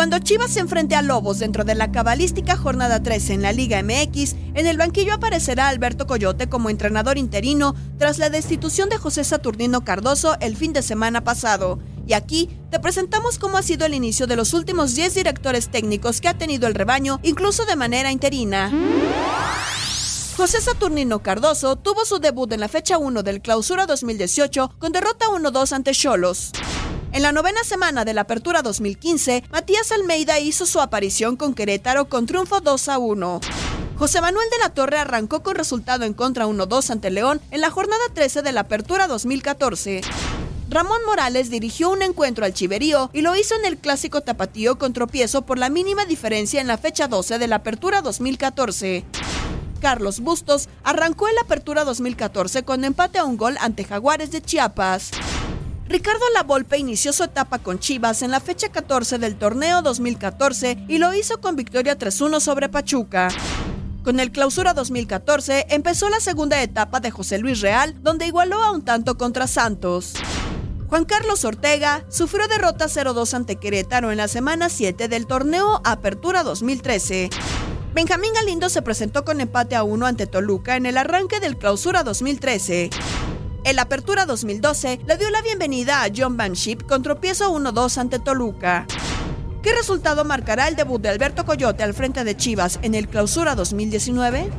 Cuando Chivas se enfrente a Lobos dentro de la cabalística jornada 13 en la Liga MX, en el banquillo aparecerá Alberto Coyote como entrenador interino tras la destitución de José Saturnino Cardoso el fin de semana pasado. Y aquí te presentamos cómo ha sido el inicio de los últimos 10 directores técnicos que ha tenido el rebaño, incluso de manera interina. José Saturnino Cardoso tuvo su debut en la fecha 1 del Clausura 2018 con derrota 1-2 ante Cholos. En la novena semana de la Apertura 2015, Matías Almeida hizo su aparición con Querétaro con triunfo 2 a 1. José Manuel de la Torre arrancó con resultado en contra 1-2 ante León en la jornada 13 de la Apertura 2014. Ramón Morales dirigió un encuentro al Chiverío y lo hizo en el clásico tapatío con tropiezo por la mínima diferencia en la fecha 12 de la Apertura 2014. Carlos Bustos arrancó en la Apertura 2014 con empate a un gol ante Jaguares de Chiapas. Ricardo Lavolpe inició su etapa con Chivas en la fecha 14 del torneo 2014 y lo hizo con victoria 3-1 sobre Pachuca. Con el clausura 2014 empezó la segunda etapa de José Luis Real, donde igualó a un tanto contra Santos. Juan Carlos Ortega sufrió derrota 0-2 ante Querétaro en la semana 7 del torneo Apertura 2013. Benjamín Galindo se presentó con empate a 1 ante Toluca en el arranque del clausura 2013. El Apertura 2012 le dio la bienvenida a John Van Schip con tropiezo 1-2 ante Toluca. ¿Qué resultado marcará el debut de Alberto Coyote al frente de Chivas en el Clausura 2019?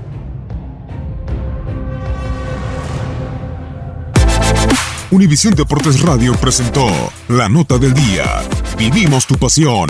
Univisión Deportes Radio presentó La Nota del Día. Vivimos tu pasión.